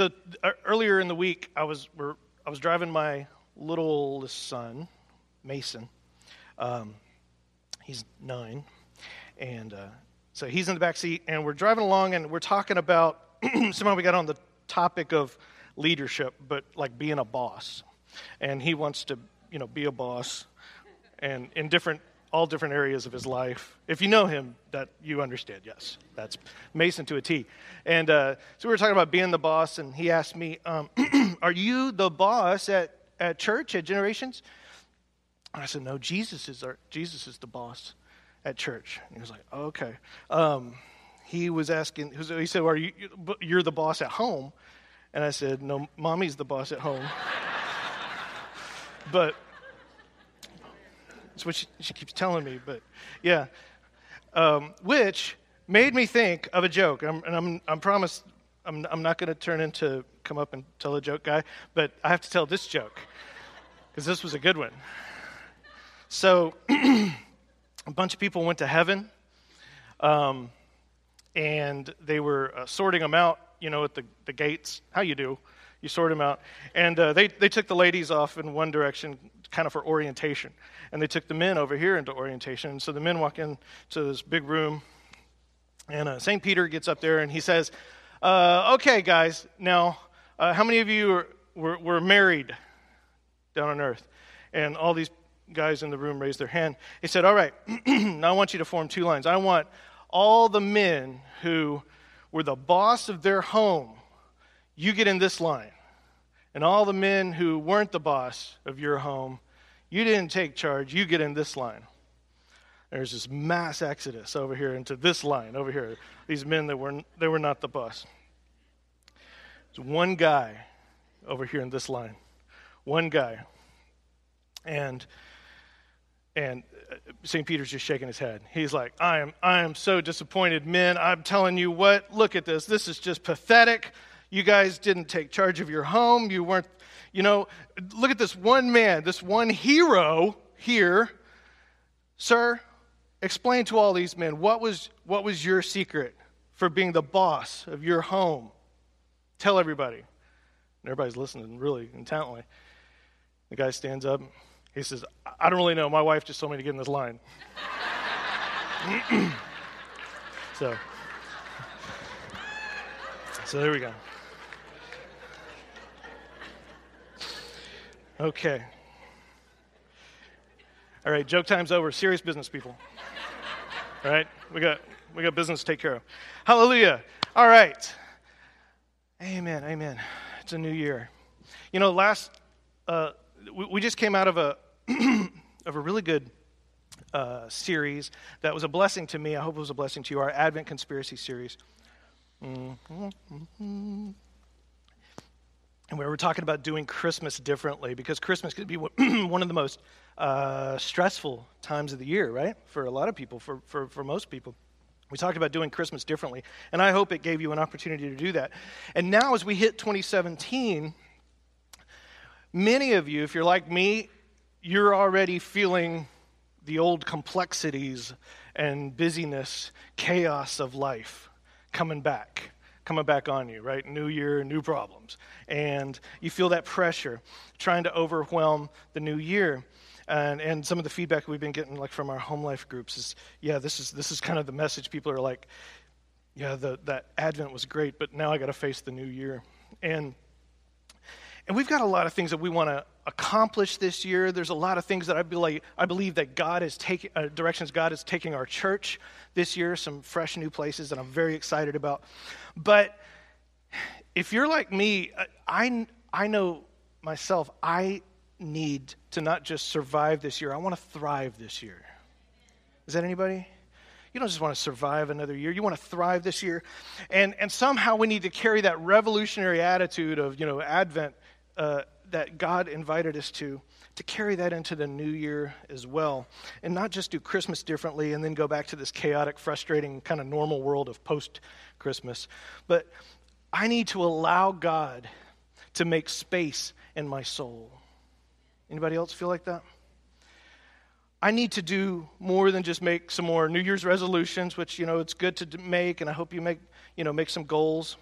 So uh, earlier in the week, I was I was driving my littlest son, Mason. Um, he's nine, and uh, so he's in the back seat, and we're driving along, and we're talking about somehow we got on the topic of leadership, but like being a boss, and he wants to you know be a boss, and in different all different areas of his life. If you know him, that you understand. Yes, that's Mason to a T. And uh, so we were talking about being the boss, and he asked me, um, "Are you the boss at, at church at Generations?" And I said, "No, Jesus is our, Jesus is the boss at church." And he was like, "Okay." Um, he was asking. He said, well, "Are you? You're the boss at home?" And I said, "No, mommy's the boss at home." but that's what she, she keeps telling me, but yeah. Um, which made me think of a joke. I'm, and I'm, I'm promised I'm, I'm not going to turn into come up and tell a joke guy, but I have to tell this joke because this was a good one. So, a bunch of people went to heaven, um, and they were uh, sorting them out, you know, at the, the gates. How you do? You sort them out. And uh, they, they took the ladies off in one direction, kind of for orientation. And they took the men over here into orientation. And so the men walk into this big room, and uh, St. Peter gets up there and he says, uh, Okay, guys, now, uh, how many of you are, were, were married down on earth? And all these guys in the room raised their hand. He said, All right, now I want you to form two lines. I want all the men who were the boss of their home, you get in this line. And all the men who weren't the boss of your home, you didn't take charge, you get in this line. There's this mass exodus over here into this line over here. These men that were, they were not the boss. There's one guy over here in this line. One guy. And and uh, St. Peter's just shaking his head. He's like, I am, I am so disappointed, men. I'm telling you what, look at this. This is just pathetic. You guys didn't take charge of your home. You weren't, you know, look at this one man, this one hero here. Sir, explain to all these men what was, what was your secret for being the boss of your home? Tell everybody. And everybody's listening really intently. The guy stands up. He says, I don't really know. My wife just told me to get in this line. so, so there we go. Okay. All right, joke time's over. Serious business, people. All right, we got we got business to take care of. Hallelujah. All right. Amen. Amen. It's a new year. You know, last uh, we, we, just came out of a of a really good uh, series that was a blessing to me. I hope it was a blessing to you. Our Advent conspiracy series. Mm-hmm. And we were talking about doing Christmas differently because Christmas could be one of the most uh, stressful times of the year, right? For a lot of people, for, for, for most people. We talked about doing Christmas differently, and I hope it gave you an opportunity to do that. And now, as we hit 2017, many of you, if you're like me, you're already feeling the old complexities and busyness, chaos of life coming back coming back on you, right? New year, new problems. And you feel that pressure trying to overwhelm the new year. And, and some of the feedback we've been getting like from our home life groups is, yeah, this is, this is kind of the message. People are like, yeah, the, that Advent was great, but now I got to face the new year. And and we've got a lot of things that we want to accomplish this year. There's a lot of things that I believe, I believe that God is taking, uh, directions God is taking our church this year, some fresh new places that I'm very excited about. But if you're like me, uh, I, I know myself, I need to not just survive this year, I want to thrive this year. Is that anybody? You don't just want to survive another year. You want to thrive this year. And, and somehow we need to carry that revolutionary attitude of, you know, Advent uh, that God invited us to, to carry that into the new year as well. And not just do Christmas differently and then go back to this chaotic, frustrating, kind of normal world of post Christmas. But I need to allow God to make space in my soul. Anybody else feel like that? I need to do more than just make some more New Year's resolutions, which you know it's good to make, and I hope you make you know make some goals.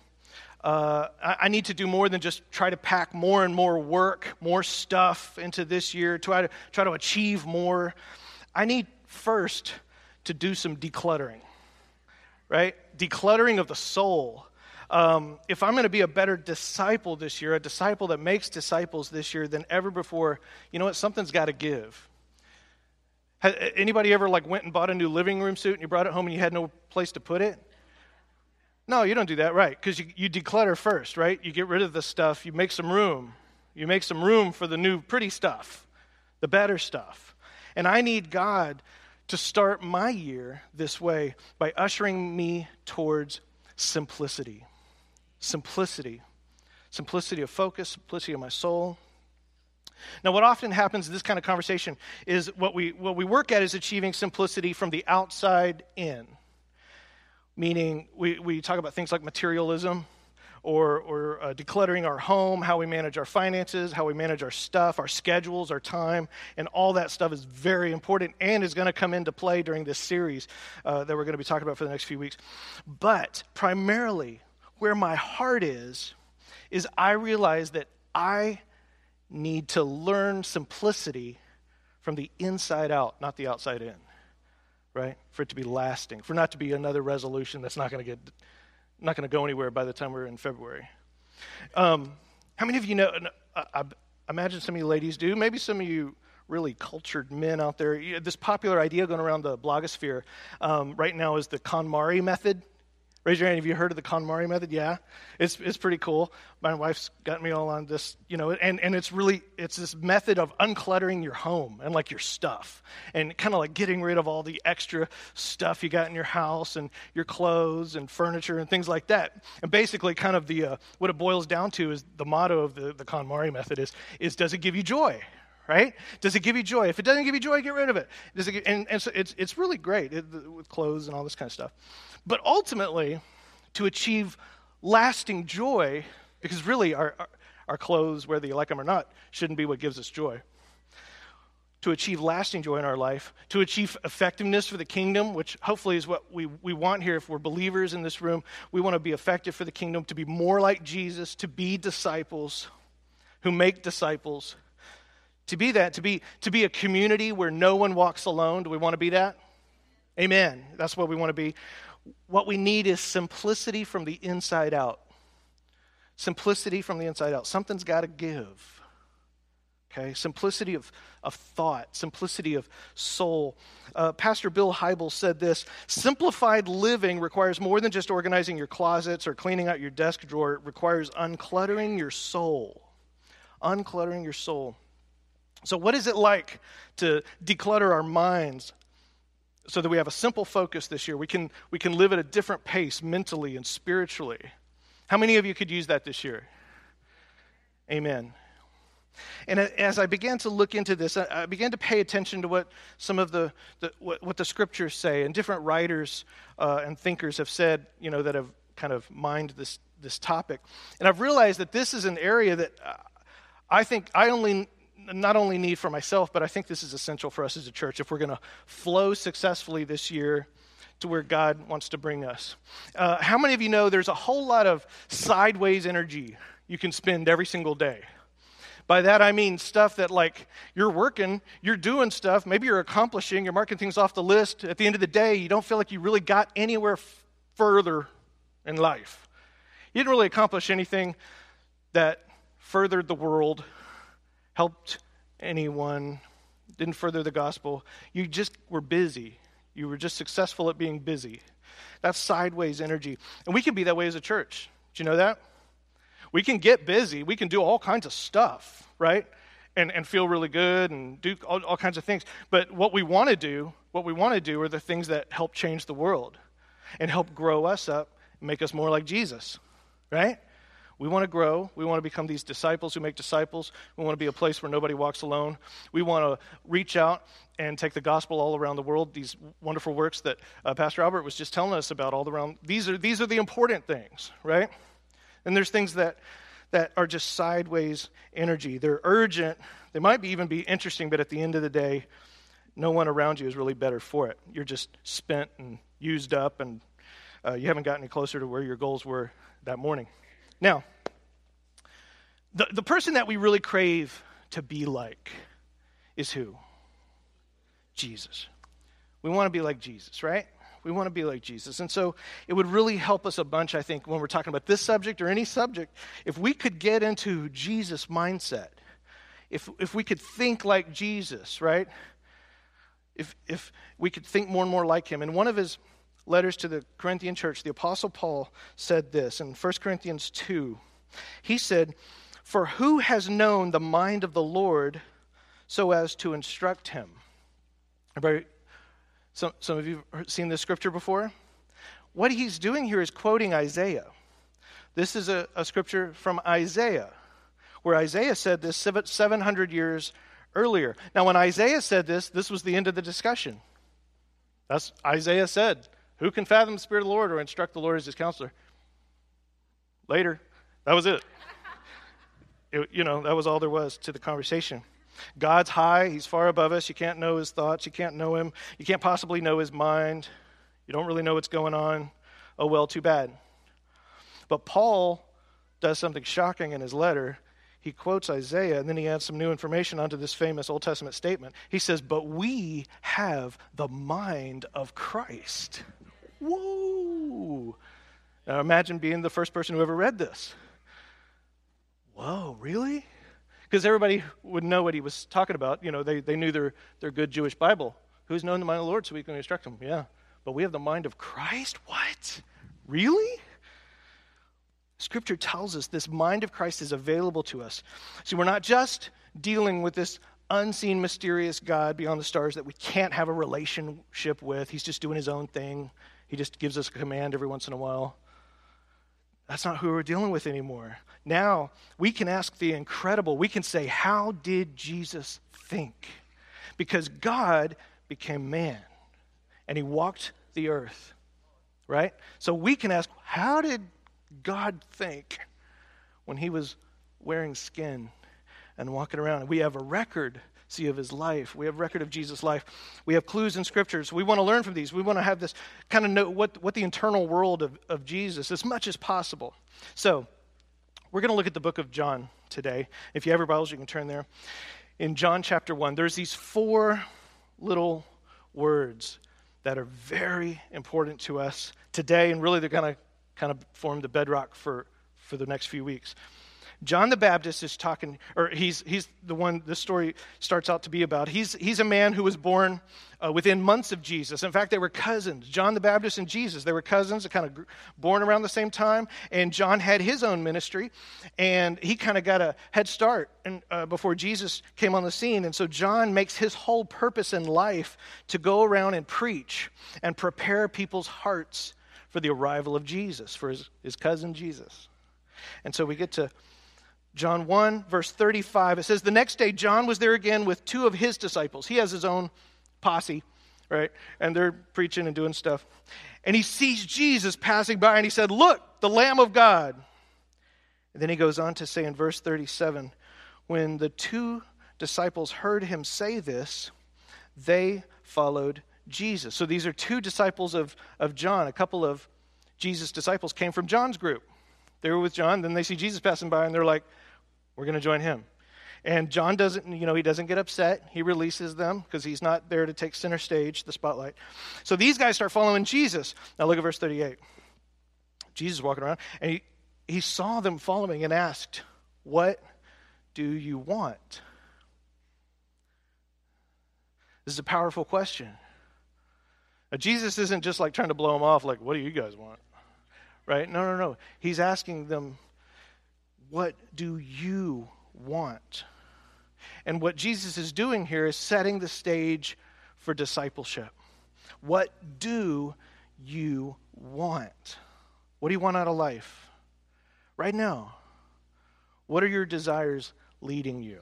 Uh, I, need to do more than just try to pack more and more work, more stuff into this year, try to, try to achieve more. I need first to do some decluttering, right? Decluttering of the soul. Um, if I'm going to be a better disciple this year, a disciple that makes disciples this year than ever before, you know what? Something's got to give. Has, anybody ever like went and bought a new living room suit and you brought it home and you had no place to put it? No, you don't do that, right? Because you, you declutter first, right? You get rid of the stuff, you make some room. You make some room for the new pretty stuff, the better stuff. And I need God to start my year this way by ushering me towards simplicity. Simplicity. Simplicity of focus, simplicity of my soul. Now, what often happens in this kind of conversation is what we, what we work at is achieving simplicity from the outside in meaning we, we talk about things like materialism or, or uh, decluttering our home, how we manage our finances, how we manage our stuff, our schedules, our time, and all that stuff is very important and is going to come into play during this series uh, that we're going to be talking about for the next few weeks. But primarily, where my heart is, is I realize that I need to learn simplicity from the inside out, not the outside in right? For it to be lasting, for not to be another resolution that's not going to get, not going to go anywhere by the time we're in February. Um, how many of you know? I, imagine some of you ladies do. Maybe some of you really cultured men out there. This popular idea going around the blogosphere um, right now is the KonMari method. Raise your hand. Have you heard of the KonMari method? Yeah, it's it's pretty cool. My wife's got me all on this, you know, and, and it's really it's this method of uncluttering your home and like your stuff, and kind of like getting rid of all the extra stuff you got in your house and your clothes and furniture and things like that. And basically, kind of the uh, what it boils down to is the motto of the the KonMari method is is does it give you joy? Right? Does it give you joy? If it doesn't give you joy, get rid of it. Does it give, and, and so it's, it's really great it, with clothes and all this kind of stuff. But ultimately, to achieve lasting joy, because really our, our, our clothes, whether you like them or not, shouldn't be what gives us joy. To achieve lasting joy in our life, to achieve effectiveness for the kingdom, which hopefully is what we, we want here. If we're believers in this room, we want to be effective for the kingdom, to be more like Jesus, to be disciples who make disciples to be that, to be, to be a community where no one walks alone. Do we want to be that? Amen. That's what we want to be. What we need is simplicity from the inside out. Simplicity from the inside out. Something's got to give. Okay? Simplicity of, of thought, simplicity of soul. Uh, Pastor Bill Hybels said this Simplified living requires more than just organizing your closets or cleaning out your desk drawer, it requires uncluttering your soul. Uncluttering your soul. So, what is it like to declutter our minds so that we have a simple focus this year? We can, we can live at a different pace mentally and spiritually. How many of you could use that this year? Amen. And as I began to look into this, I began to pay attention to what some of the, the what, what, the scriptures say, and different writers uh, and thinkers have said, you know, that have kind of mined this this topic. And I've realized that this is an area that uh, I think I only not only need for myself, but I think this is essential for us as a church if we're going to flow successfully this year to where God wants to bring us. Uh, how many of you know there's a whole lot of sideways energy you can spend every single day? By that I mean stuff that, like, you're working, you're doing stuff, maybe you're accomplishing, you're marking things off the list. At the end of the day, you don't feel like you really got anywhere f- further in life. You didn't really accomplish anything that furthered the world helped anyone, didn't further the gospel. You just were busy. You were just successful at being busy. That's sideways energy. And we can be that way as a church. Do you know that? We can get busy. We can do all kinds of stuff, right? And, and feel really good and do all, all kinds of things. But what we want to do, what we want to do are the things that help change the world and help grow us up and make us more like Jesus, right? We want to grow. We want to become these disciples who make disciples. We want to be a place where nobody walks alone. We want to reach out and take the gospel all around the world. These wonderful works that uh, Pastor Albert was just telling us about all around. These are, these are the important things, right? And there's things that, that are just sideways energy. They're urgent. They might be, even be interesting, but at the end of the day, no one around you is really better for it. You're just spent and used up, and uh, you haven't gotten any closer to where your goals were that morning Now, the, the person that we really crave to be like is who? Jesus. We want to be like Jesus, right? We want to be like Jesus. And so it would really help us a bunch, I think, when we're talking about this subject or any subject, if we could get into Jesus' mindset, if, if we could think like Jesus, right? If, if we could think more and more like him. In one of his letters to the Corinthian church, the Apostle Paul said this in 1 Corinthians 2. He said, For who has known the mind of the Lord so as to instruct him? Everybody some, some of you have seen this scripture before. What he's doing here is quoting Isaiah. This is a, a scripture from Isaiah, where Isaiah said this 700 years earlier. Now, when Isaiah said this, this was the end of the discussion. That's Isaiah said, Who can fathom the Spirit of the Lord or instruct the Lord as his counselor? Later. That was it. it you know, that was all there was to the conversation. God's high, He's far above us. You can't know His thoughts, you can't know Him, you can't possibly know His mind. You don't really know what's going on. Oh, well, too bad. But Paul does something shocking in his letter. He quotes Isaiah and then he adds some new information onto this famous Old Testament statement. He says, But we have the mind of Christ. Whoa! Now imagine being the first person who ever read this. Whoa, really? because everybody would know what he was talking about. You know, they, they knew their, their good Jewish Bible. Who's known the mind of the Lord so we can instruct him? Yeah. But we have the mind of Christ? What? Really? Scripture tells us this mind of Christ is available to us. See, we're not just dealing with this unseen, mysterious God beyond the stars that we can't have a relationship with. He's just doing his own thing. He just gives us a command every once in a while. That's not who we're dealing with anymore. Now we can ask the incredible. We can say, How did Jesus think? Because God became man and he walked the earth, right? So we can ask, How did God think when he was wearing skin and walking around? We have a record see of his life. We have record of Jesus' life. We have clues in scriptures. We want to learn from these. We want to have this kind of know what, what the internal world of, of Jesus as much as possible. So we're going to look at the book of John today. If you have your Bibles, you can turn there. In John chapter 1, there's these four little words that are very important to us today, and really they're going to kind of form the bedrock for, for the next few weeks. John the Baptist is talking, or he's, he's the one this story starts out to be about. He's, he's a man who was born uh, within months of Jesus. In fact, they were cousins. John the Baptist and Jesus, they were cousins, kind of born around the same time. And John had his own ministry, and he kind of got a head start uh, before Jesus came on the scene. And so John makes his whole purpose in life to go around and preach and prepare people's hearts for the arrival of Jesus, for his, his cousin Jesus. And so we get to John 1, verse 35, it says, The next day John was there again with two of his disciples. He has his own posse, right? And they're preaching and doing stuff. And he sees Jesus passing by and he said, Look, the Lamb of God. And then he goes on to say in verse 37 when the two disciples heard him say this, they followed Jesus. So these are two disciples of, of John. A couple of Jesus' disciples came from John's group. They were with John, then they see Jesus passing by and they're like, we're going to join him. And John doesn't, you know, he doesn't get upset. He releases them because he's not there to take center stage, the spotlight. So these guys start following Jesus. Now look at verse 38. Jesus walking around, and he, he saw them following and asked, What do you want? This is a powerful question. Now, Jesus isn't just like trying to blow them off, like, What do you guys want? Right? No, no, no. He's asking them, what do you want? And what Jesus is doing here is setting the stage for discipleship. What do you want? What do you want out of life? Right now, what are your desires leading you?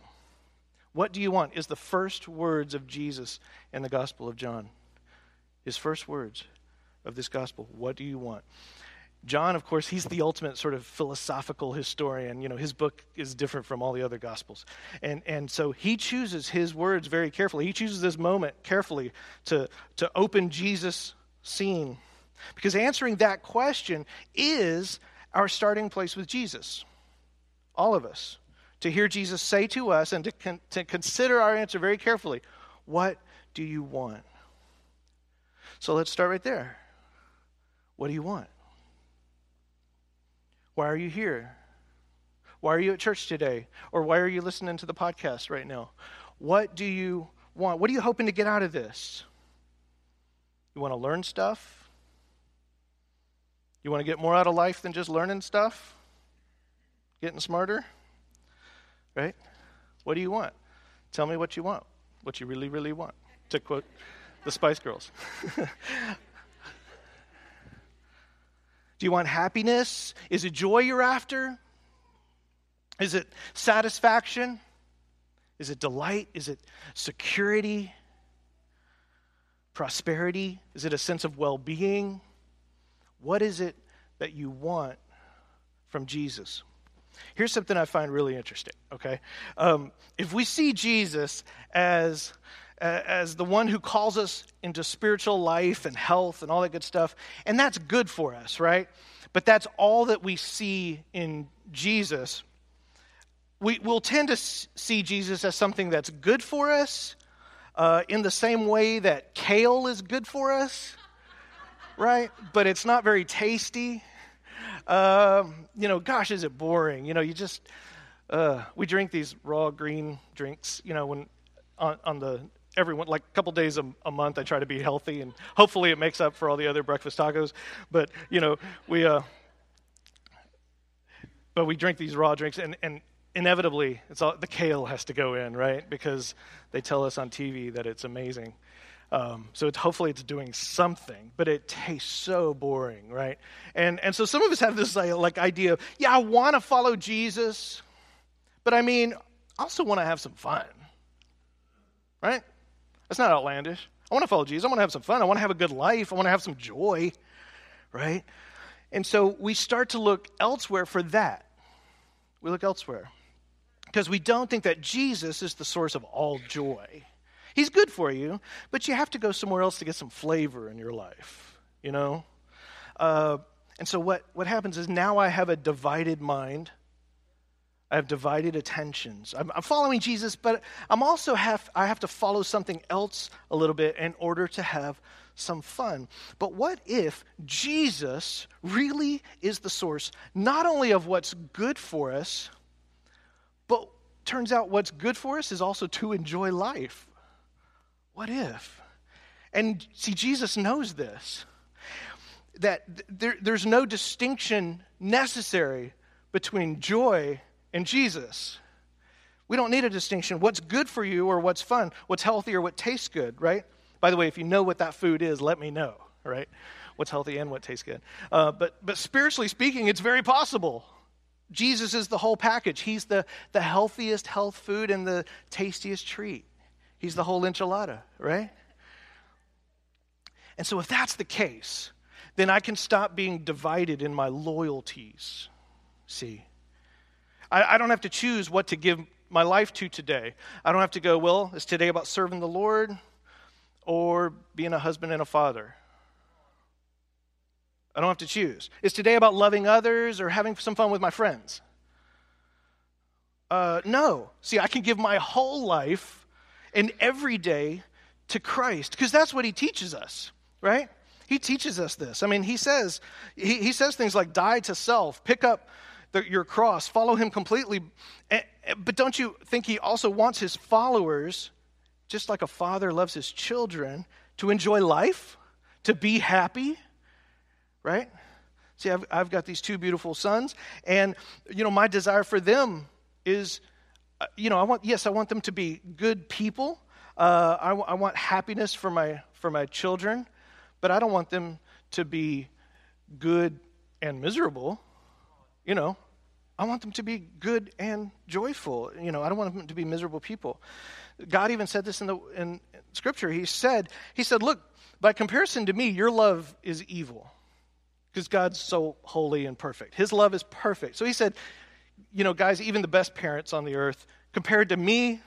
What do you want? Is the first words of Jesus in the Gospel of John. His first words of this Gospel. What do you want? John, of course, he's the ultimate sort of philosophical historian. You know, his book is different from all the other gospels. And, and so he chooses his words very carefully. He chooses this moment carefully to, to open Jesus' scene. Because answering that question is our starting place with Jesus. All of us. To hear Jesus say to us and to, con- to consider our answer very carefully What do you want? So let's start right there. What do you want? Why are you here? Why are you at church today? Or why are you listening to the podcast right now? What do you want? What are you hoping to get out of this? You want to learn stuff? You want to get more out of life than just learning stuff? Getting smarter? Right? What do you want? Tell me what you want, what you really, really want, to quote the Spice Girls. Do you want happiness? Is it joy you're after? Is it satisfaction? Is it delight? Is it security? Prosperity? Is it a sense of well being? What is it that you want from Jesus? Here's something I find really interesting, okay? Um, if we see Jesus as, as the one who calls us into spiritual life and health and all that good stuff, and that's good for us, right? But that's all that we see in Jesus. We, will tend to see Jesus as something that's good for us uh, in the same way that kale is good for us, right? But it's not very tasty. Um, you know, gosh, is it boring? You know, you just, uh, we drink these raw green drinks, you know, when on, on the, everyone, like a couple days a, a, month, I try to be healthy and hopefully it makes up for all the other breakfast tacos. But, you know, we, uh, but we drink these raw drinks and, and inevitably it's all, the kale has to go in, right? Because they tell us on TV that it's amazing. Um, so it's, hopefully it's doing something, but it tastes so boring, right? And, and so some of us have this like, idea of, yeah, I want to follow Jesus, but I mean, I also want to have some fun, right? That's not outlandish. I want to follow Jesus. I want to have some fun. I want to have a good life. I want to have some joy, right? And so we start to look elsewhere for that. We look elsewhere because we don't think that Jesus is the source of all joy. He's good for you, but you have to go somewhere else to get some flavor in your life, you know? Uh, and so what, what happens is now I have a divided mind. I have divided attentions. I'm, I'm, following Jesus, but I'm also have I have to follow something else a little bit in order to have some fun. But what if Jesus really is the source not only of what's good for us, but turns out what's good for us is also to enjoy life? What if? And see, Jesus knows this that there, there's no distinction necessary between joy and Jesus. We don't need a distinction. What's good for you or what's fun, what's healthy or what tastes good, right? By the way, if you know what that food is, let me know, right? What's healthy and what tastes good. Uh, but, but spiritually speaking, it's very possible. Jesus is the whole package. He's the, the healthiest health food and the tastiest treat. He's the whole enchilada, right? And so, if that's the case, then I can stop being divided in my loyalties. See, I, I, don't have to choose what to give my life to today. I don't have to go, well, is today about serving the Lord or being a husband and a father? I don't have to choose. Is today about loving others or having some fun with my friends? Uh, no. See, I can give my whole life and every day to Christ because that's what he teaches us, right? He teaches us this. I mean, he says he, he says things like die to self, pick up the, your cross, follow him completely. But don't you think he also wants his followers, just like a father loves his children, to enjoy life, to be happy, right? See, I've, I've got these two beautiful sons, and you know my desire for them is uh, you know, I want, yes, I want them to be good people. Uh, I want happiness for my, for my children, but I don't want them to be good and miserable. You know, I want them to be good and joyful. You know, I don't want them to be miserable people. God even said this in the in Scripture. He said, He said, look, by comparison to me, your love is evil, because God's so holy and perfect. His love is perfect. So He said, you know, guys, even the best parents on the earth, compared to me,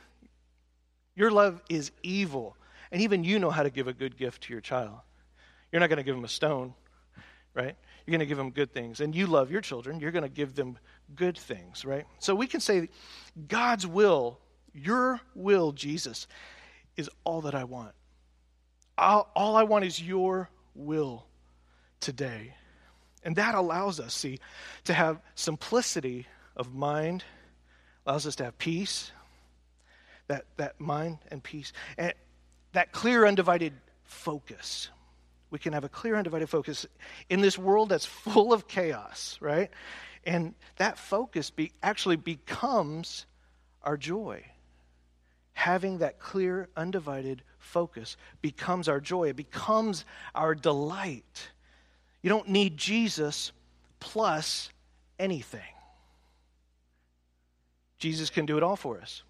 your love is evil. And even you know how to give a good gift to your child. You're not going to give them a stone, right? You're going to give them good things. And you love your children, you're going to give them good things, right? So we can say God's will, your will, Jesus, is all that I want. All, all I want is your will today. And that allows us, see, to have simplicity of mind, allows us to have peace, that, that mind and peace, and that clear, undivided focus. We can have a clear, undivided focus in this world that's full of chaos, right? And that focus be, actually becomes our joy. Having that clear, undivided focus becomes our joy, it becomes our delight. You don't need Jesus plus anything. Jesus can do it all for us.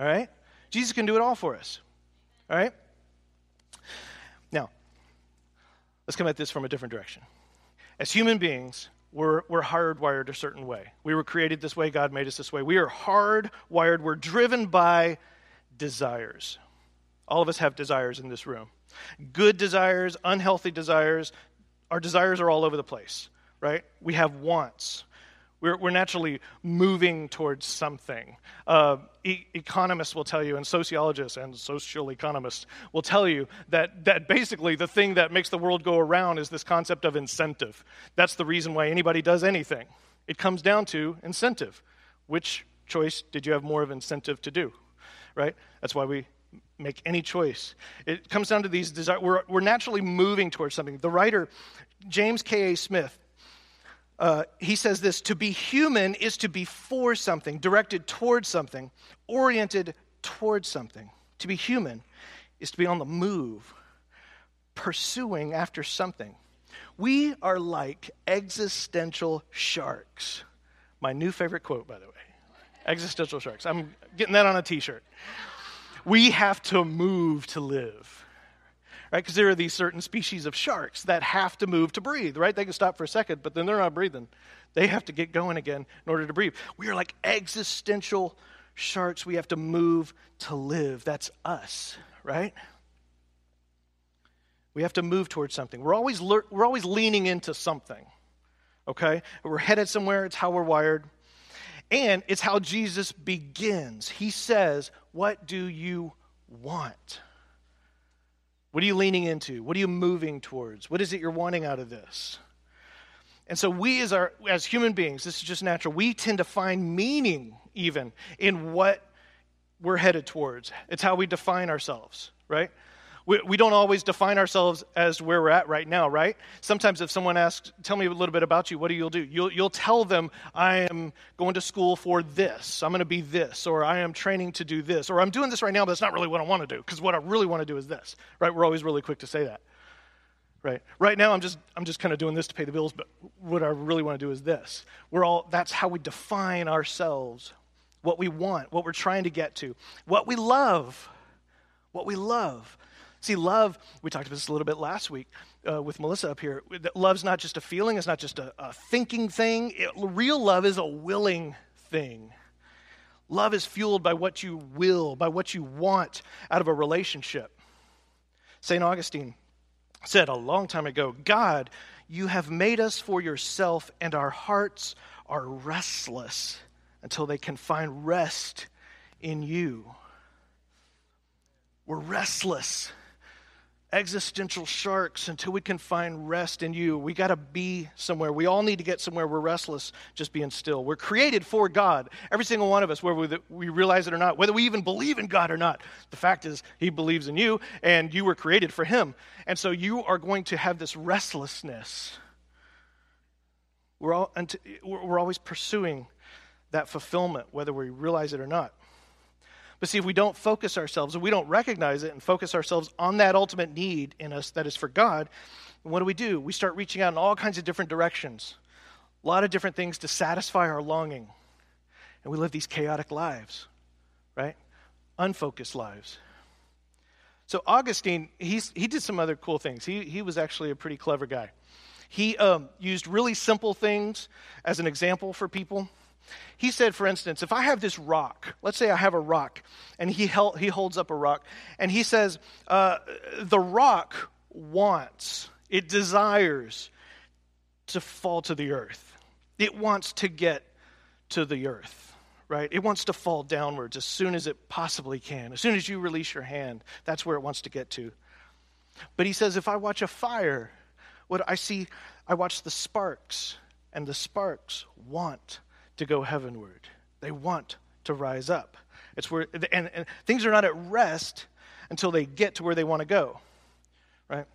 All right? Jesus can do it all for us. All right? Let's come at this from a different direction. As human beings, we're, we're hardwired a certain way. We were created this way, God made us this way. We are hardwired, we're driven by desires. All of us have desires in this room good desires, unhealthy desires. Our desires are all over the place, right? We have wants. We're, we're naturally moving towards something. Uh, e- economists will tell you, and sociologists and social economists will tell you that, that basically the thing that makes the world go around is this concept of incentive. That's the reason why anybody does anything. It comes down to incentive. Which choice did you have more of incentive to do? Right? That's why we make any choice. It comes down to these desires. We're, we're naturally moving towards something. The writer, James K.A. Smith, uh, he says this to be human is to be for something, directed towards something, oriented towards something. To be human is to be on the move, pursuing after something. We are like existential sharks. My new favorite quote, by the way existential sharks. I'm getting that on a t shirt. We have to move to live right? Because there are these certain species of sharks that have to move to breathe, right? They can stop for a second, but then they're not breathing. They have to get going again in order to breathe. We are like existential sharks. We have to move to live. That's us, right? We have to move towards something. We're always, le- we're always leaning into something, okay? We're headed somewhere. It's how we're wired. And it's how Jesus begins. He says, What do you want? What are you leaning into? What are you moving towards? What is it you're wanting out of this? And so we as our as human beings, this is just natural. We tend to find meaning even in what we're headed towards. It's how we define ourselves, right? We, we don't always define ourselves as where we're at right now, right? Sometimes if someone asks, tell me a little bit about you, what do you do? You'll, you'll tell them, I am going to school for this. I'm going to be this, or I am training to do this, or I'm doing this right now, but it's not really what I want to do, because what I really want to do is this, right? We're always really quick to say that. Right. Right now I'm just I'm just kind of doing this to pay the bills, but what I really want to do is this. We're all that's how we define ourselves. What we want, what we're trying to get to, what we love. What we love. See, love, we talked about this a little bit last week uh, with Melissa up here. Love's not just a feeling, it's not just a, a thinking thing. It, real love is a willing thing. Love is fueled by what you will, by what you want out of a relationship. St. Augustine said a long time ago God, you have made us for yourself, and our hearts are restless until they can find rest in you. We're restless existential sharks until we can find rest in you. We got to be somewhere. We all need to get somewhere. We're restless just being still. We're created for God. Every single one of us, whether we realize it or not, whether we even believe in God or not. The fact is, He believes in you, and you were created for Him. And so you are going to have this restlessness. We're, all, we're always pursuing that fulfillment, whether we realize it or not. But see, if we don't focus ourselves, if we don't recognize it and focus ourselves on that ultimate need in us that is for God, what do we do? We start reaching out in all kinds of different directions, a lot of different things to satisfy our longing. And we live these chaotic lives, right? Unfocused lives. So Augustine, he's, he did some other cool things. He, he was actually a pretty clever guy. He um, used really simple things as an example for people. He said, for instance, if I have this rock, let's say I have a rock, and he, held, he holds up a rock, and he says, uh, the rock wants, it desires to fall to the earth. It wants to get to the earth, right? It wants to fall downwards as soon as it possibly can. As soon as you release your hand, that's where it wants to get to. But he says, if I watch a fire, what I see, I watch the sparks, and the sparks want to go heavenward. They want to rise up. It's where, and, and things are not at rest until they get to where they want to go, right?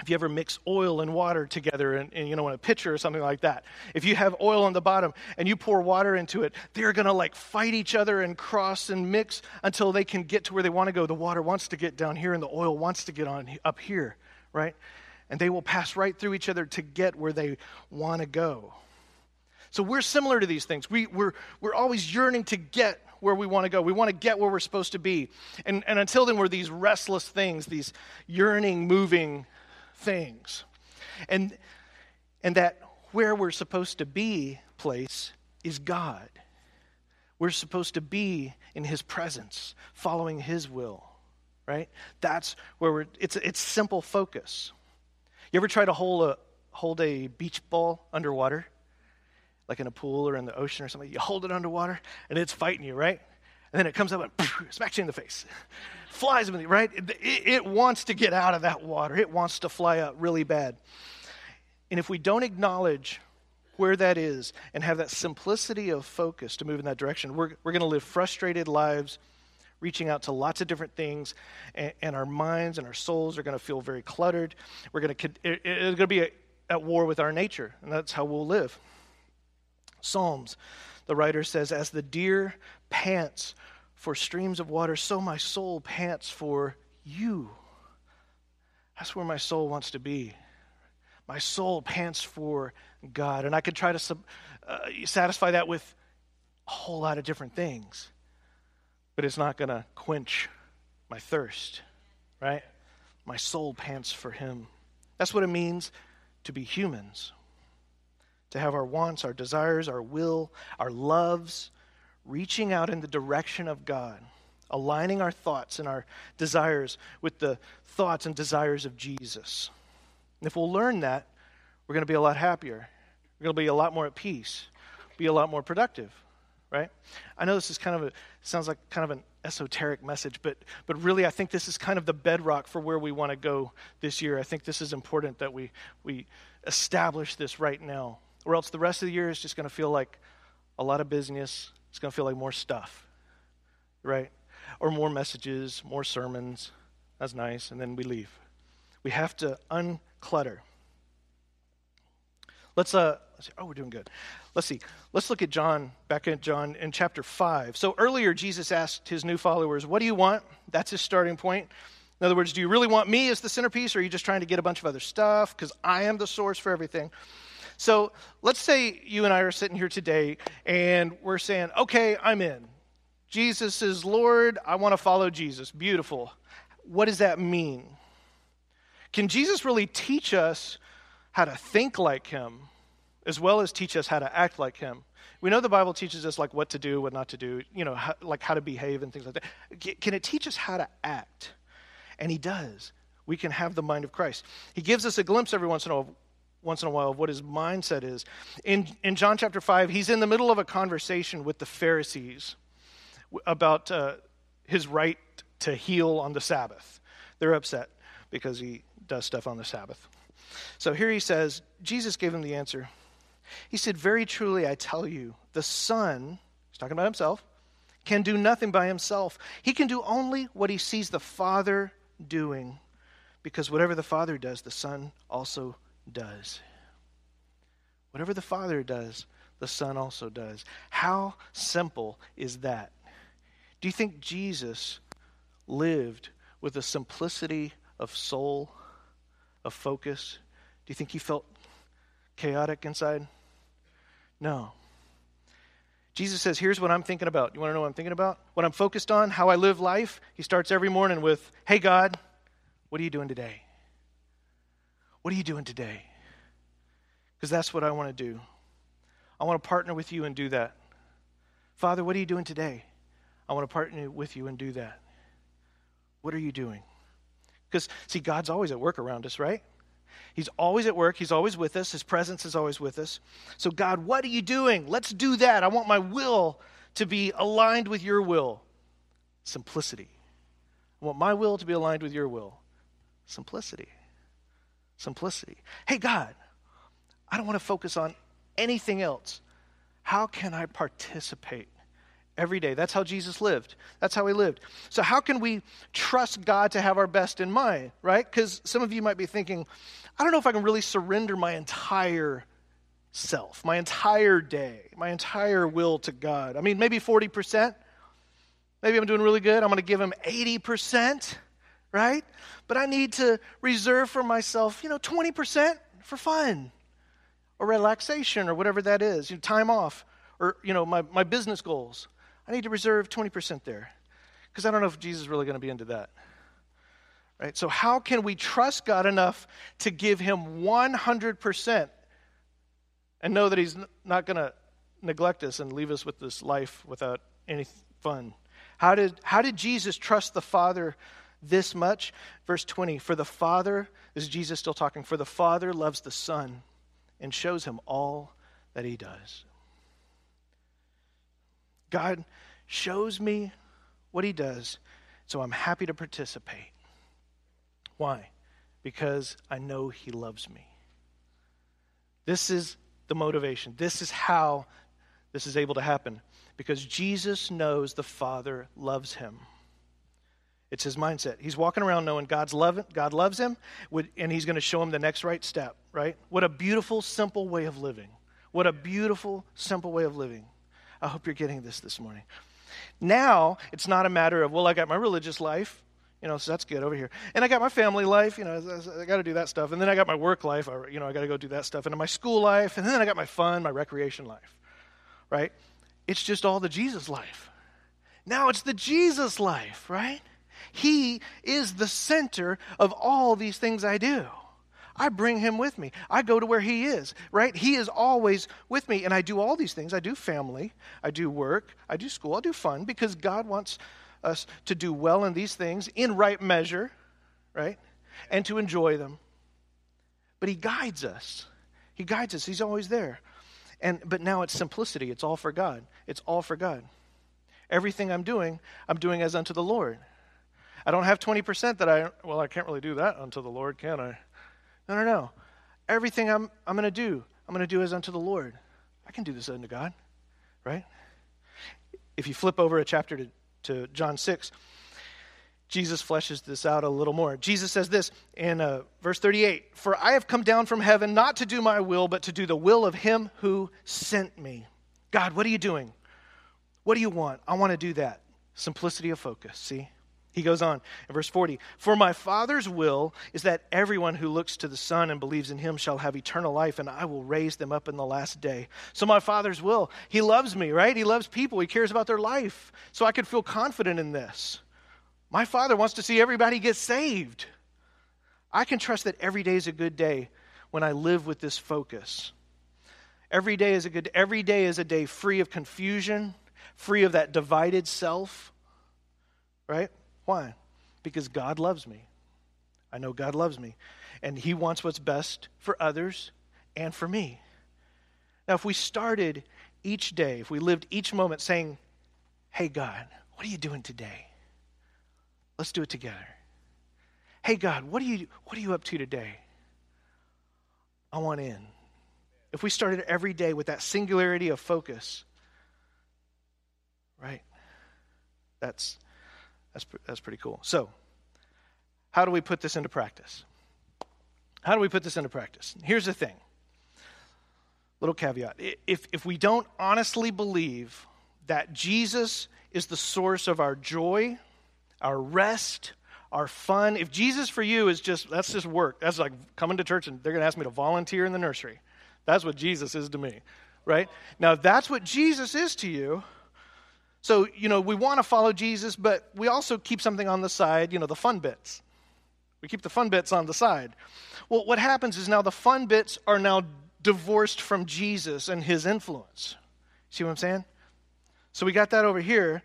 If you ever mix oil and water together in, in, you know in a pitcher or something like that if you have oil on the bottom and you pour water into it they're going to like fight each other and cross and mix until they can get to where they want to go the water wants to get down here and the oil wants to get on up here right and they will pass right through each other to get where they want to go so we're similar to these things. We, we're, we're always yearning to get where we want to go. We want to get where we're supposed to be. And, and until then, we're these restless things, these yearning, moving things. And, and that where we're supposed to be place is God. We're supposed to be in His presence, following His will, right? That's where we're, it's, it's simple focus. You ever try to hold a, hold a beach ball underwater? Like in a pool or in the ocean or something, you hold it underwater and it's fighting you, right? And then it comes up and poof, smacks you in the face. Flies with you, right? It, it wants to get out of that water. It wants to fly up really bad. And if we don't acknowledge where that is and have that simplicity of focus to move in that direction, we're, we're going to live frustrated lives, reaching out to lots of different things, and, and our minds and our souls are going to feel very cluttered. We're going to, it, it's going to be a, at war with our nature, and that's how we'll live. Psalms, the writer says, As the deer pants for streams of water, so my soul pants for you. That's where my soul wants to be. My soul pants for God. And I could try to sub, uh, satisfy that with a whole lot of different things, but it's not going to quench my thirst, right? My soul pants for Him. That's what it means to be humans to have our wants, our desires, our will, our loves reaching out in the direction of God, aligning our thoughts and our desires with the thoughts and desires of Jesus. And if we'll learn that, we're going to be a lot happier. We're going to be a lot more at peace, be a lot more productive, right? I know this is kind of a sounds like kind of an esoteric message, but but really I think this is kind of the bedrock for where we want to go this year. I think this is important that we we establish this right now or else the rest of the year is just going to feel like a lot of business. It's going to feel like more stuff, right? Or more messages, more sermons. That's nice. And then we leave. We have to unclutter. Let's, uh, let's see. Oh, we're doing good. Let's see. Let's look at John, back at John in chapter 5. So earlier, Jesus asked his new followers, What do you want? That's his starting point. In other words, do you really want me as the centerpiece, or are you just trying to get a bunch of other stuff? Because I am the source for everything. So let's say you and I are sitting here today and we're saying, okay, I'm in. Jesus is Lord. I want to follow Jesus. Beautiful. What does that mean? Can Jesus really teach us how to think like him as well as teach us how to act like him? We know the Bible teaches us like what to do, what not to do, you know, how, like how to behave and things like that. Can it teach us how to act? And he does. We can have the mind of Christ. He gives us a glimpse every once in a while once in a while of what his mindset is. In, in John chapter 5, he's in the middle of a conversation with the Pharisees about uh, his right to heal on the Sabbath. They're upset because he does stuff on the Sabbath. So here he says, Jesus gave him the answer. He said, Very truly, I tell you, the Son, he's talking about himself, can do nothing by himself. He can do only what he sees the Father doing, because whatever the Father does, the Son also does. Whatever the Father does, the Son also does. How simple is that? Do you think Jesus lived with a simplicity of soul, of focus? Do you think he felt chaotic inside? No. Jesus says, Here's what I'm thinking about. You want to know what I'm thinking about? What I'm focused on, how I live life? He starts every morning with, Hey, God, what are you doing today? What are you doing today? Because that's what I want to do. I want to partner with you and do that. Father, what are you doing today? I want to partner with you and do that. What are you doing? Because, see, God's always at work around us, right? He's always at work. He's always with us. His presence is always with us. So, God, what are you doing? Let's do that. I want my will to be aligned with your will. Simplicity. I want my will to be aligned with your will. Simplicity. Simplicity. Hey, God, I don't want to focus on anything else. How can I participate every day? That's how Jesus lived. That's how he lived. So, how can we trust God to have our best in mind, right? Because some of you might be thinking, I don't know if I can really surrender my entire self, my entire day, my entire will to God. I mean, maybe 40%. Maybe I'm doing really good. I'm going to give him 80%, right? But I need to reserve for myself, you know, 20% for fun or relaxation or whatever that is, you know, time off or, you know, my, my business goals. I need to reserve 20% there because I don't know if Jesus is really going to be into that. Right? So, how can we trust God enough to give Him 100% and know that He's not going to neglect us and leave us with this life without any fun? How did, how did Jesus trust the Father this much? Verse 20 For the Father, this is Jesus still talking, for the Father loves the Son and shows him all that he does. God shows me what he does, so I'm happy to participate. Why? Because I know he loves me. This is the motivation. This is how this is able to happen. Because Jesus knows the Father loves him. It's his mindset. He's walking around knowing God's love, God loves him, and he's going to show him the next right step, right? What a beautiful, simple way of living. What a beautiful, simple way of living. I hope you're getting this this morning. Now, it's not a matter of, well, I got my religious life, you know, so that's good over here. And I got my family life, you know, I got to do that stuff. And then I got my work life, you know, I got to go do that stuff. And then my school life, and then I got my fun, my recreation life, right? It's just all the Jesus life. Now it's the Jesus life, right? He is the center of all these things I do. I bring him with me. I go to where he is, right? He is always with me. And I do all these things. I do family, I do work, I do school, I do fun because God wants us to do well in these things in right measure, right? And to enjoy them. But he guides us. He guides us. He's always there. And but now it's simplicity. It's all for God. It's all for God. Everything I'm doing, I'm doing as unto the Lord. I don't have 20% that I, well, I can't really do that unto the Lord, can I? No, no, no. Everything I'm, I'm going to do, I'm going to do as unto the Lord. I can do this unto God, right? If you flip over a chapter to, to John 6, Jesus fleshes this out a little more. Jesus says this in uh, verse 38 For I have come down from heaven not to do my will, but to do the will of him who sent me. God, what are you doing? What do you want? I want to do that. Simplicity of focus, see? He goes on in verse 40 For my Father's will is that everyone who looks to the Son and believes in him shall have eternal life, and I will raise them up in the last day. So, my Father's will, he loves me, right? He loves people, he cares about their life. So, I could feel confident in this. My Father wants to see everybody get saved. I can trust that every day is a good day when I live with this focus. Every day is a good every day is a day free of confusion, free of that divided self. Right? Why? Because God loves me. I know God loves me. And He wants what's best for others and for me. Now, if we started each day, if we lived each moment saying, Hey, God, what are you doing today? Let's do it together. Hey, God, what are you, what are you up to today? I want in. If we started every day with that singularity of focus, right? That's that's, that's pretty cool. So, how do we put this into practice? How do we put this into practice? Here's the thing little caveat. If, if we don't honestly believe that Jesus is the source of our joy, our rest, our fun, if Jesus for you is just, that's just work. That's like coming to church and they're going to ask me to volunteer in the nursery. That's what Jesus is to me, right? Now, if that's what Jesus is to you, so, you know, we want to follow Jesus, but we also keep something on the side, you know, the fun bits. We keep the fun bits on the side. Well, what happens is now the fun bits are now divorced from Jesus and his influence. See what I'm saying? So we got that over here.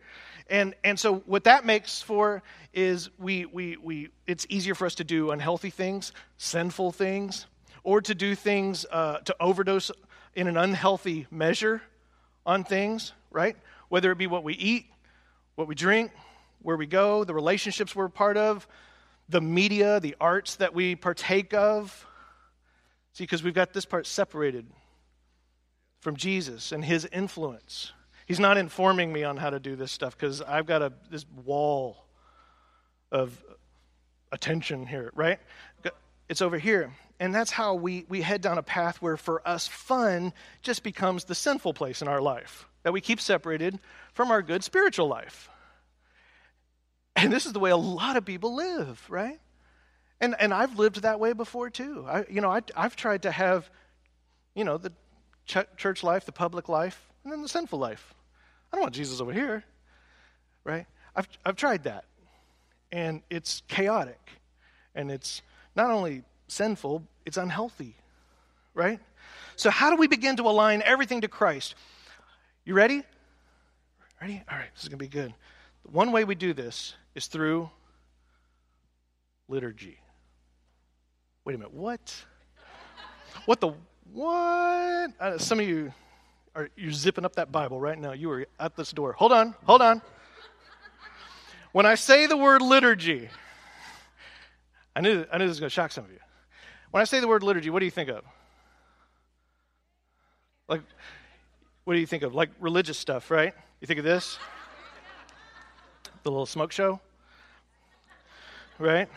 And, and so what that makes for is we, we, we, it's easier for us to do unhealthy things, sinful things, or to do things, uh, to overdose in an unhealthy measure on things, right? Whether it be what we eat, what we drink, where we go, the relationships we're part of, the media, the arts that we partake of. See, because we've got this part separated from Jesus and his influence. He's not informing me on how to do this stuff because I've got a, this wall of attention here, right? It's over here. And that's how we, we head down a path where for us, fun just becomes the sinful place in our life that we keep separated from our good spiritual life. And this is the way a lot of people live, right? And, and I've lived that way before too. I, you know, I, I've tried to have, you know, the ch- church life, the public life, and then the sinful life. I don't want Jesus over here, right? I've, I've tried that. And it's chaotic. And it's not only sinful, it's unhealthy, right? So, how do we begin to align everything to Christ? You ready? Ready? All right, this is going to be good. One way we do this is through liturgy. Wait a minute, what? What the what? Uh, some of you are you're zipping up that Bible right now. You are at this door. Hold on, hold on. When I say the word liturgy, I knew I knew this was going to shock some of you. When I say the word liturgy, what do you think of? Like, what do you think of? Like religious stuff, right? You think of this? the little smoke show, right?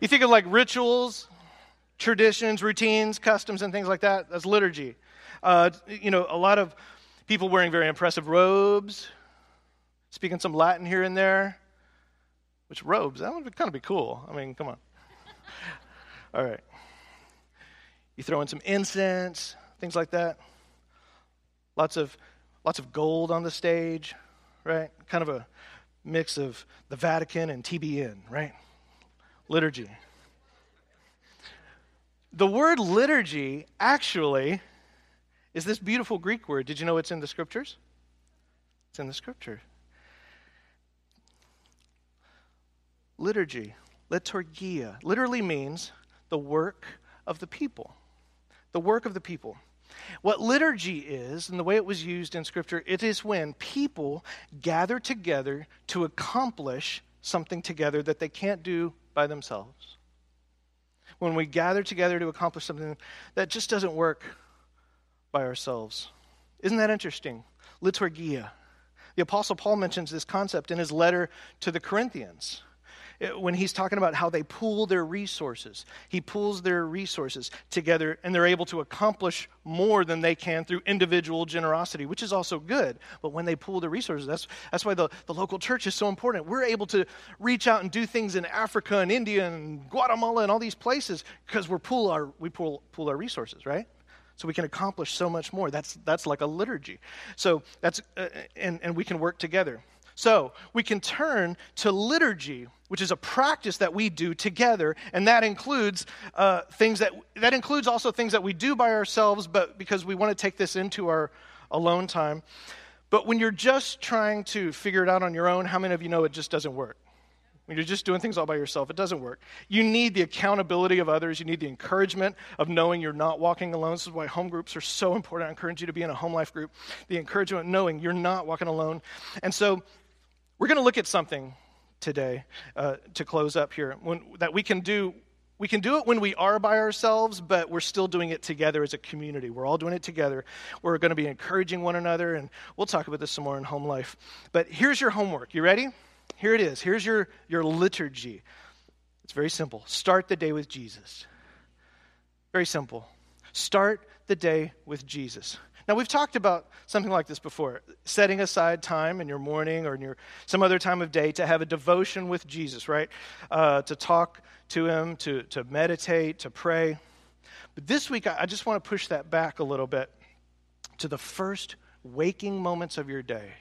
You think of like rituals, traditions, routines, customs, and things like that. That's liturgy. Uh, you know, a lot of people wearing very impressive robes, speaking some Latin here and there. Which robes? That would kind of be cool. I mean, come on. All right. You throw in some incense, things like that. Lots of lots of gold on the stage right? Kind of a mix of the Vatican and TBN, right? Liturgy. The word liturgy actually is this beautiful Greek word. Did you know it's in the scriptures? It's in the scripture. Liturgy, liturgia, literally means the work of the people. The work of the people. What liturgy is, and the way it was used in Scripture, it is when people gather together to accomplish something together that they can't do by themselves. When we gather together to accomplish something that just doesn't work by ourselves. Isn't that interesting? Liturgia. The Apostle Paul mentions this concept in his letter to the Corinthians when he's talking about how they pool their resources. He pools their resources together and they're able to accomplish more than they can through individual generosity, which is also good. But when they pool their resources, that's, that's why the, the local church is so important. We're able to reach out and do things in Africa and India and Guatemala and all these places because we pool our, we pool, pool our resources, right? so we can accomplish so much more that's that's like a liturgy so that's uh, and and we can work together so we can turn to liturgy, which is a practice that we do together, and that includes uh, things that that includes also things that we do by ourselves, but because we want to take this into our alone time. But when you're just trying to figure it out on your own, how many of you know it just doesn't work? When you're just doing things all by yourself, it doesn't work. You need the accountability of others. You need the encouragement of knowing you're not walking alone. This is why home groups are so important. I encourage you to be in a home life group. The encouragement knowing you're not walking alone. And so we're going to look at something today uh, to close up here when, that we can do. We can do it when we are by ourselves, but we're still doing it together as a community. We're all doing it together. We're going to be encouraging one another, and we'll talk about this some more in home life. But here's your homework. You ready? Here it is. Here's your, your liturgy. It's very simple. Start the day with Jesus. Very simple. Start the day with Jesus. Now, we've talked about something like this before setting aside time in your morning or in your some other time of day to have a devotion with Jesus, right? Uh, to talk to Him, to, to meditate, to pray. But this week, I just want to push that back a little bit to the first waking moments of your day.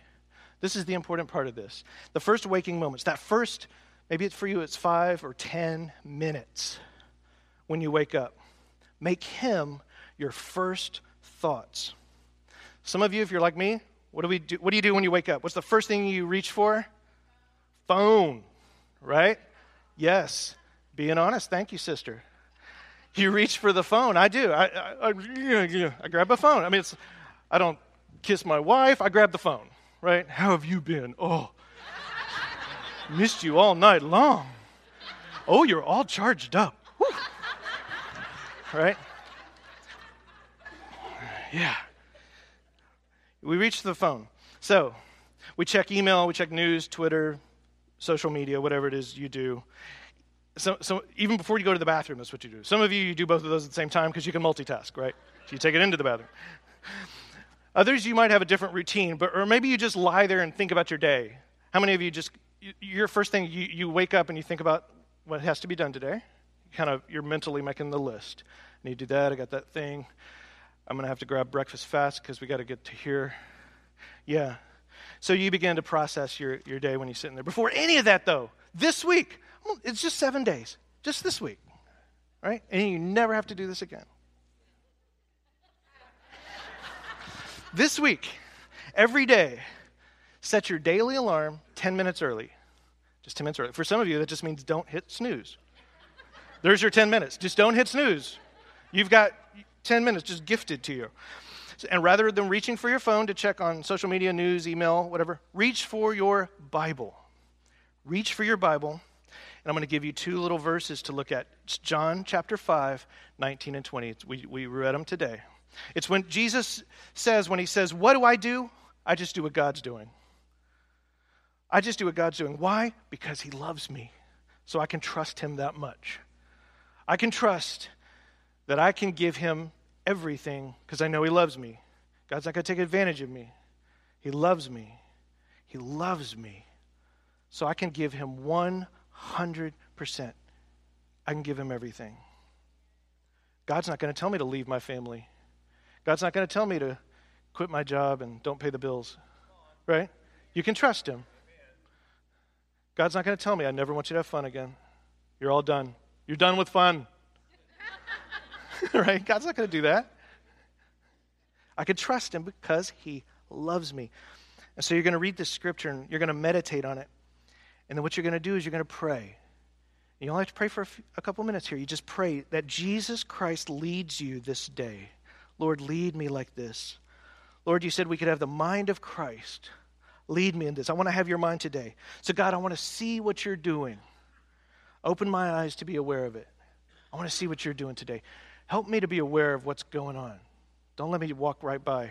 This is the important part of this. The first waking moments, that first, maybe it's for you, it's five or 10 minutes when you wake up. Make Him your first thoughts. Some of you, if you're like me, What do we do? What do you do when you wake up? What's the first thing you reach for? Phone, right? Yes. Being honest. Thank you, sister. You reach for the phone. I do. I, I, I, I grab a phone. I mean, it's, I don't kiss my wife. I grab the phone, right? How have you been? Oh, missed you all night long. Oh, you're all charged up. Whew. Right? Yeah. We reach the phone. So, we check email, we check news, Twitter, social media, whatever it is you do. So, so even before you go to the bathroom, that's what you do. Some of you, you do both of those at the same time because you can multitask, right? So you take it into the bathroom. Others, you might have a different routine, but or maybe you just lie there and think about your day. How many of you just your first thing you, you wake up and you think about what has to be done today? Kind of you're mentally making the list. I need to do that. I got that thing. I'm going to have to grab breakfast fast because we got to get to here. Yeah. So you begin to process your, your day when you're sitting there. Before any of that, though, this week, it's just seven days, just this week, right? And you never have to do this again. this week, every day, set your daily alarm 10 minutes early. Just 10 minutes early. For some of you, that just means don't hit snooze. There's your 10 minutes. Just don't hit snooze. You've got 10 minutes just gifted to you. And rather than reaching for your phone to check on social media, news, email, whatever, reach for your Bible. Reach for your Bible. And I'm going to give you two little verses to look at. It's John chapter 5, 19 and 20. we, we read them today. It's when Jesus says, when he says, What do I do? I just do what God's doing. I just do what God's doing. Why? Because he loves me. So I can trust him that much. I can trust that I can give him everything because I know he loves me. God's not going to take advantage of me. He loves me. He loves me. So I can give him 100%. I can give him everything. God's not going to tell me to leave my family. God's not going to tell me to quit my job and don't pay the bills. Right? You can trust him. God's not going to tell me, I never want you to have fun again. You're all done. You're done with fun. right? God's not going to do that. I can trust him because he loves me. And so you're going to read this scripture and you're going to meditate on it. And then what you're going to do is you're going to pray. You only have to pray for a, few, a couple minutes here. You just pray that Jesus Christ leads you this day. Lord, lead me like this. Lord, you said we could have the mind of Christ. Lead me in this. I want to have your mind today. So, God, I want to see what you're doing. Open my eyes to be aware of it. I want to see what you're doing today. Help me to be aware of what's going on. Don't let me walk right by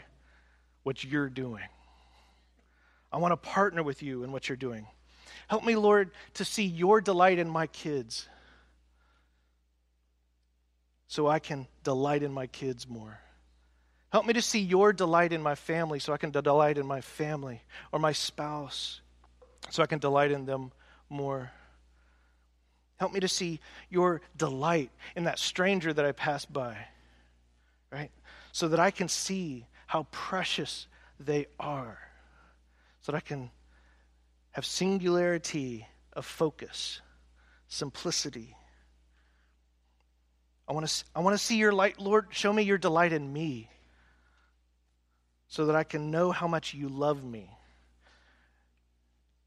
what you're doing. I want to partner with you in what you're doing. Help me, Lord, to see your delight in my kids so I can delight in my kids more. Help me to see your delight in my family so I can delight in my family or my spouse so I can delight in them more. Help me to see your delight in that stranger that I passed by, right? So that I can see how precious they are, so that I can have singularity of focus, simplicity. I want to I want to see your light, Lord, show me your delight in me so that I can know how much you love me.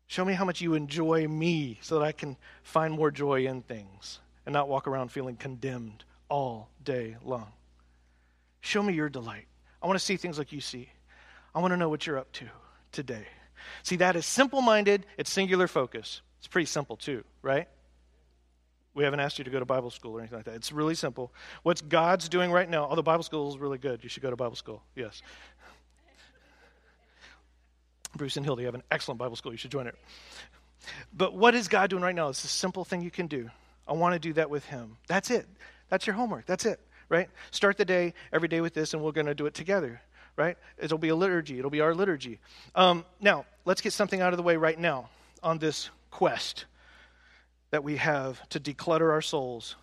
Show me how much you enjoy me so that I can find more joy in things and not walk around feeling condemned all day long. Show me your delight. I want to see things like you see. I want to know what you're up to today. See, that is simple minded, it's singular focus. It's pretty simple, too, right? We haven't asked you to go to Bible school or anything like that. It's really simple. What's God's doing right now? Oh, Although Bible school is really good. You should go to Bible school. Yes. Bruce and Hilda have an excellent Bible school. You should join it. But what is God doing right now? It's a simple thing you can do. I want to do that with Him. That's it. That's your homework. That's it, right? Start the day every day with this, and we're going to do it together, right? It'll be a liturgy. It'll be our liturgy. Um, now, let's get something out of the way right now on this quest that we have to declutter our souls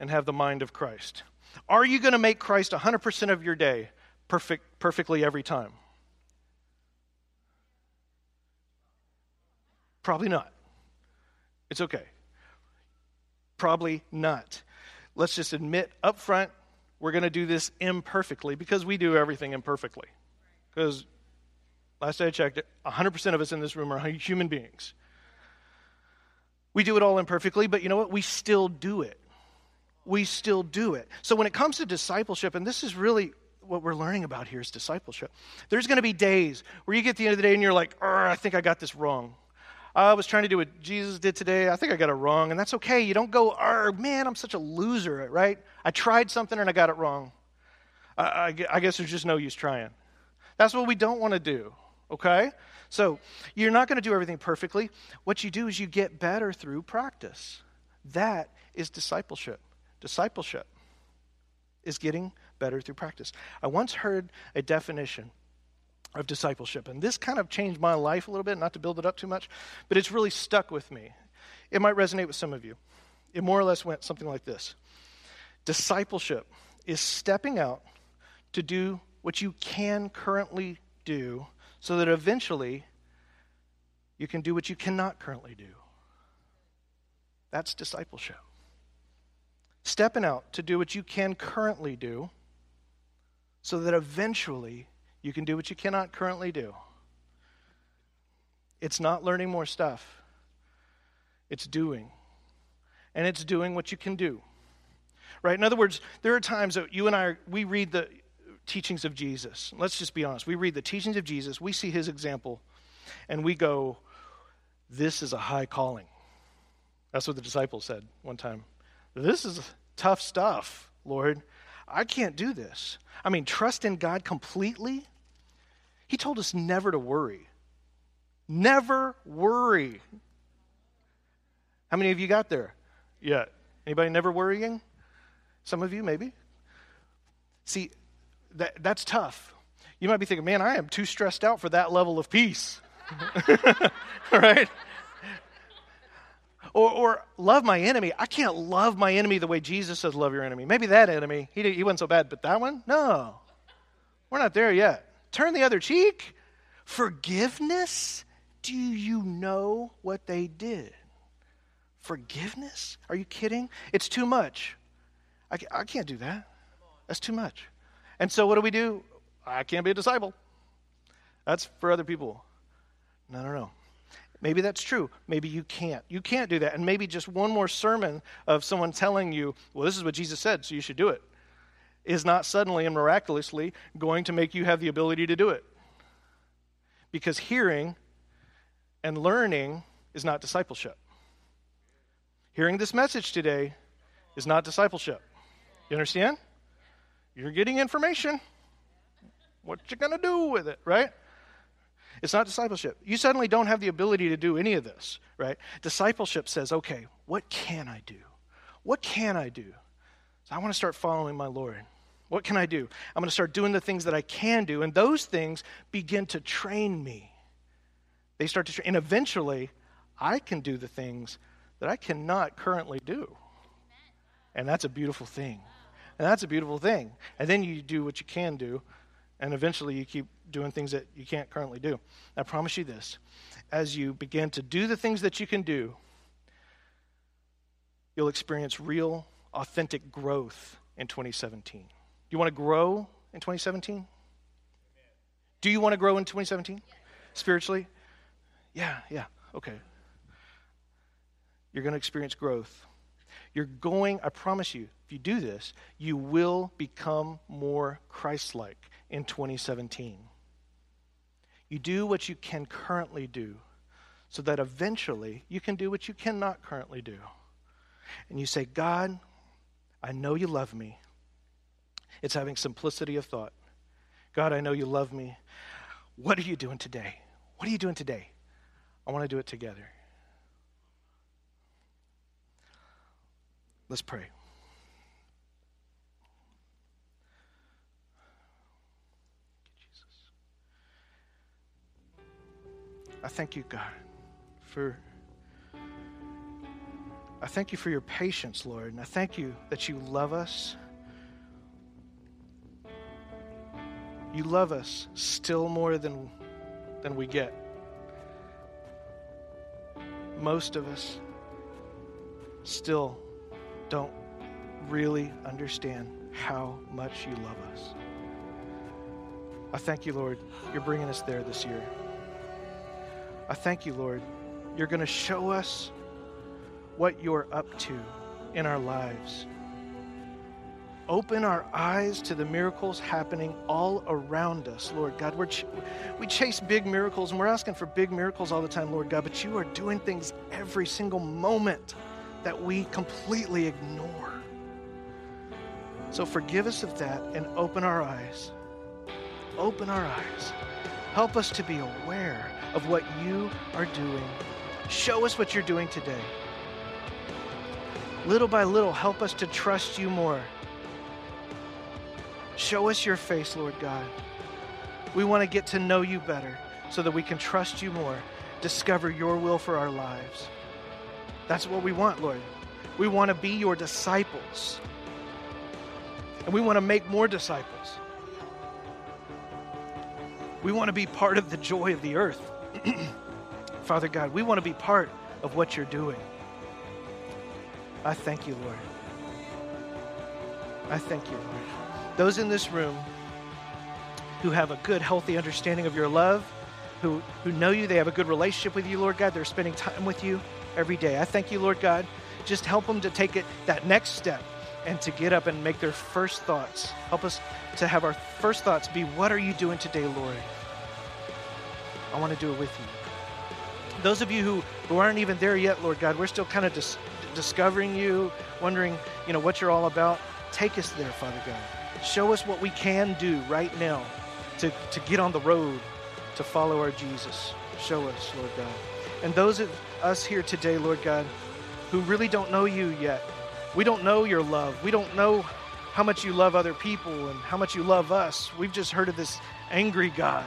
and have the mind of Christ. Are you going to make Christ 100% of your day perfect, perfectly every time? Probably not. It's okay. Probably not. Let's just admit up front we're going to do this imperfectly because we do everything imperfectly. Because Last I checked, 100% of us in this room are human beings. We do it all imperfectly, but you know what? We still do it. We still do it. So when it comes to discipleship, and this is really what we're learning about here is discipleship. There's going to be days where you get to the end of the day and you're like, I think I got this wrong. I was trying to do what Jesus did today. I think I got it wrong. And that's okay. You don't go, man, I'm such a loser, right? I tried something and I got it wrong. I, I, I guess there's just no use trying. That's what we don't want to do, okay? So you're not going to do everything perfectly. What you do is you get better through practice. That is discipleship. Discipleship is getting better through practice. I once heard a definition of discipleship, and this kind of changed my life a little bit, not to build it up too much, but it's really stuck with me. It might resonate with some of you. It more or less went something like this Discipleship is stepping out to do what you can currently do so that eventually you can do what you cannot currently do. That's discipleship. Stepping out to do what you can currently do so that eventually you can do what you cannot currently do. It's not learning more stuff, it's doing. And it's doing what you can do. Right? In other words, there are times that you and I, we read the teachings of Jesus. Let's just be honest. We read the teachings of Jesus, we see his example, and we go, This is a high calling. That's what the disciples said one time. This is tough stuff, Lord. I can't do this. I mean, trust in God completely. He told us never to worry. Never worry. How many of you got there yet? Anybody never worrying? Some of you, maybe. See, that, that's tough. You might be thinking, man, I am too stressed out for that level of peace. right? Or, or love my enemy. I can't love my enemy the way Jesus says love your enemy. Maybe that enemy, he, he wasn't so bad, but that one? No. We're not there yet. Turn the other cheek. Forgiveness? Do you know what they did? Forgiveness? Are you kidding? It's too much. I, I can't do that. That's too much. And so what do we do? I can't be a disciple. That's for other people. No, no, no. Maybe that's true. Maybe you can't. You can't do that. And maybe just one more sermon of someone telling you, well, this is what Jesus said, so you should do it, is not suddenly and miraculously going to make you have the ability to do it. Because hearing and learning is not discipleship. Hearing this message today is not discipleship. You understand? You're getting information. What you going to do with it, right? It's not discipleship. You suddenly don't have the ability to do any of this, right? Discipleship says, okay, what can I do? What can I do? So I want to start following my Lord. What can I do? I'm going to start doing the things that I can do, and those things begin to train me. They start to train, and eventually, I can do the things that I cannot currently do. And that's a beautiful thing. And that's a beautiful thing. And then you do what you can do, and eventually you keep doing things that you can't currently do. I promise you this as you begin to do the things that you can do, you'll experience real, authentic growth in 2017. You want to grow in 2017? Do you want to grow in 2017? Spiritually? Yeah, yeah, okay. You're going to experience growth. You're going, I promise you, if you do this, you will become more Christ like in 2017. You do what you can currently do so that eventually you can do what you cannot currently do. And you say, God, I know you love me. It's having simplicity of thought. God, I know you love me. What are you doing today? What are you doing today? I want to do it together. Let's pray. I thank you, God, for. I thank you for your patience, Lord, and I thank you that you love us. You love us still more than, than we get. Most of us still don't really understand how much you love us. I thank you, Lord, you're bringing us there this year. I thank you, Lord, you're going to show us what you're up to in our lives. Open our eyes to the miracles happening all around us, Lord God. We're ch- we chase big miracles and we're asking for big miracles all the time, Lord God, but you are doing things every single moment that we completely ignore. So forgive us of that and open our eyes. Open our eyes. Help us to be aware of what you are doing. Show us what you're doing today. Little by little, help us to trust you more. Show us your face, Lord God. We want to get to know you better so that we can trust you more, discover your will for our lives. That's what we want, Lord. We want to be your disciples. And we want to make more disciples. We want to be part of the joy of the earth. Father God, we want to be part of what you're doing. I thank you, Lord. I thank you, Lord. Those in this room who have a good, healthy understanding of your love, who, who know you, they have a good relationship with you, Lord God, they're spending time with you every day. I thank you, Lord God. Just help them to take it that next step and to get up and make their first thoughts. Help us to have our first thoughts be, What are you doing today, Lord? I want to do it with you. Those of you who, who aren't even there yet, Lord God, we're still kind of dis- discovering you, wondering, you know, what you're all about. Take us there, Father God. Show us what we can do right now to, to get on the road to follow our Jesus. Show us, Lord God. And those of us here today, Lord God, who really don't know you yet, we don't know your love. We don't know how much you love other people and how much you love us. We've just heard of this angry God.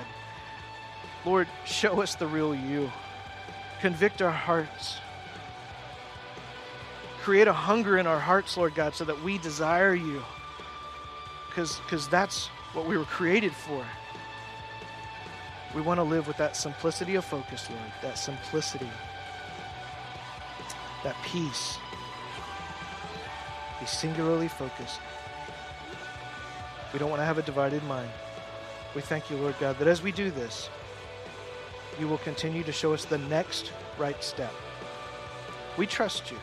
Lord, show us the real you. Convict our hearts. Create a hunger in our hearts, Lord God, so that we desire you. Because that's what we were created for. We want to live with that simplicity of focus, Lord, that simplicity, that peace. Be singularly focused. We don't want to have a divided mind. We thank you, Lord God, that as we do this, you will continue to show us the next right step. We trust you.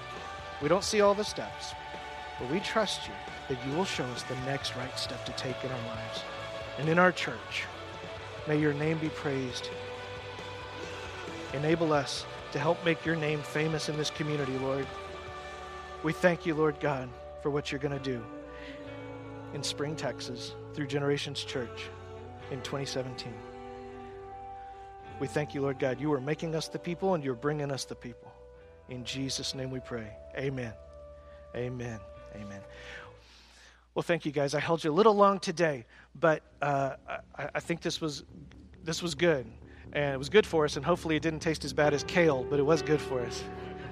We don't see all the steps, but we trust you that you will show us the next right step to take in our lives and in our church. May your name be praised. Enable us to help make your name famous in this community, Lord. We thank you, Lord God, for what you're going to do in Spring, Texas, through Generations Church in 2017. We thank you, Lord God. You are making us the people and you're bringing us the people. In Jesus' name we pray. Amen. Amen. Amen. Well, thank you guys. I held you a little long today, but uh, I, I think this was this was good, and it was good for us. And hopefully, it didn't taste as bad as kale, but it was good for us.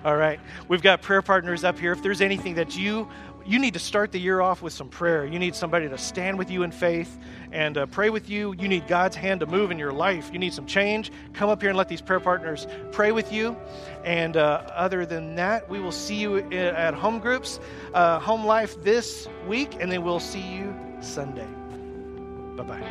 All right, we've got prayer partners up here. If there's anything that you you need to start the year off with some prayer. You need somebody to stand with you in faith and uh, pray with you. You need God's hand to move in your life. You need some change. Come up here and let these prayer partners pray with you. And uh, other than that, we will see you at home groups, uh, home life this week, and then we'll see you Sunday. Bye bye.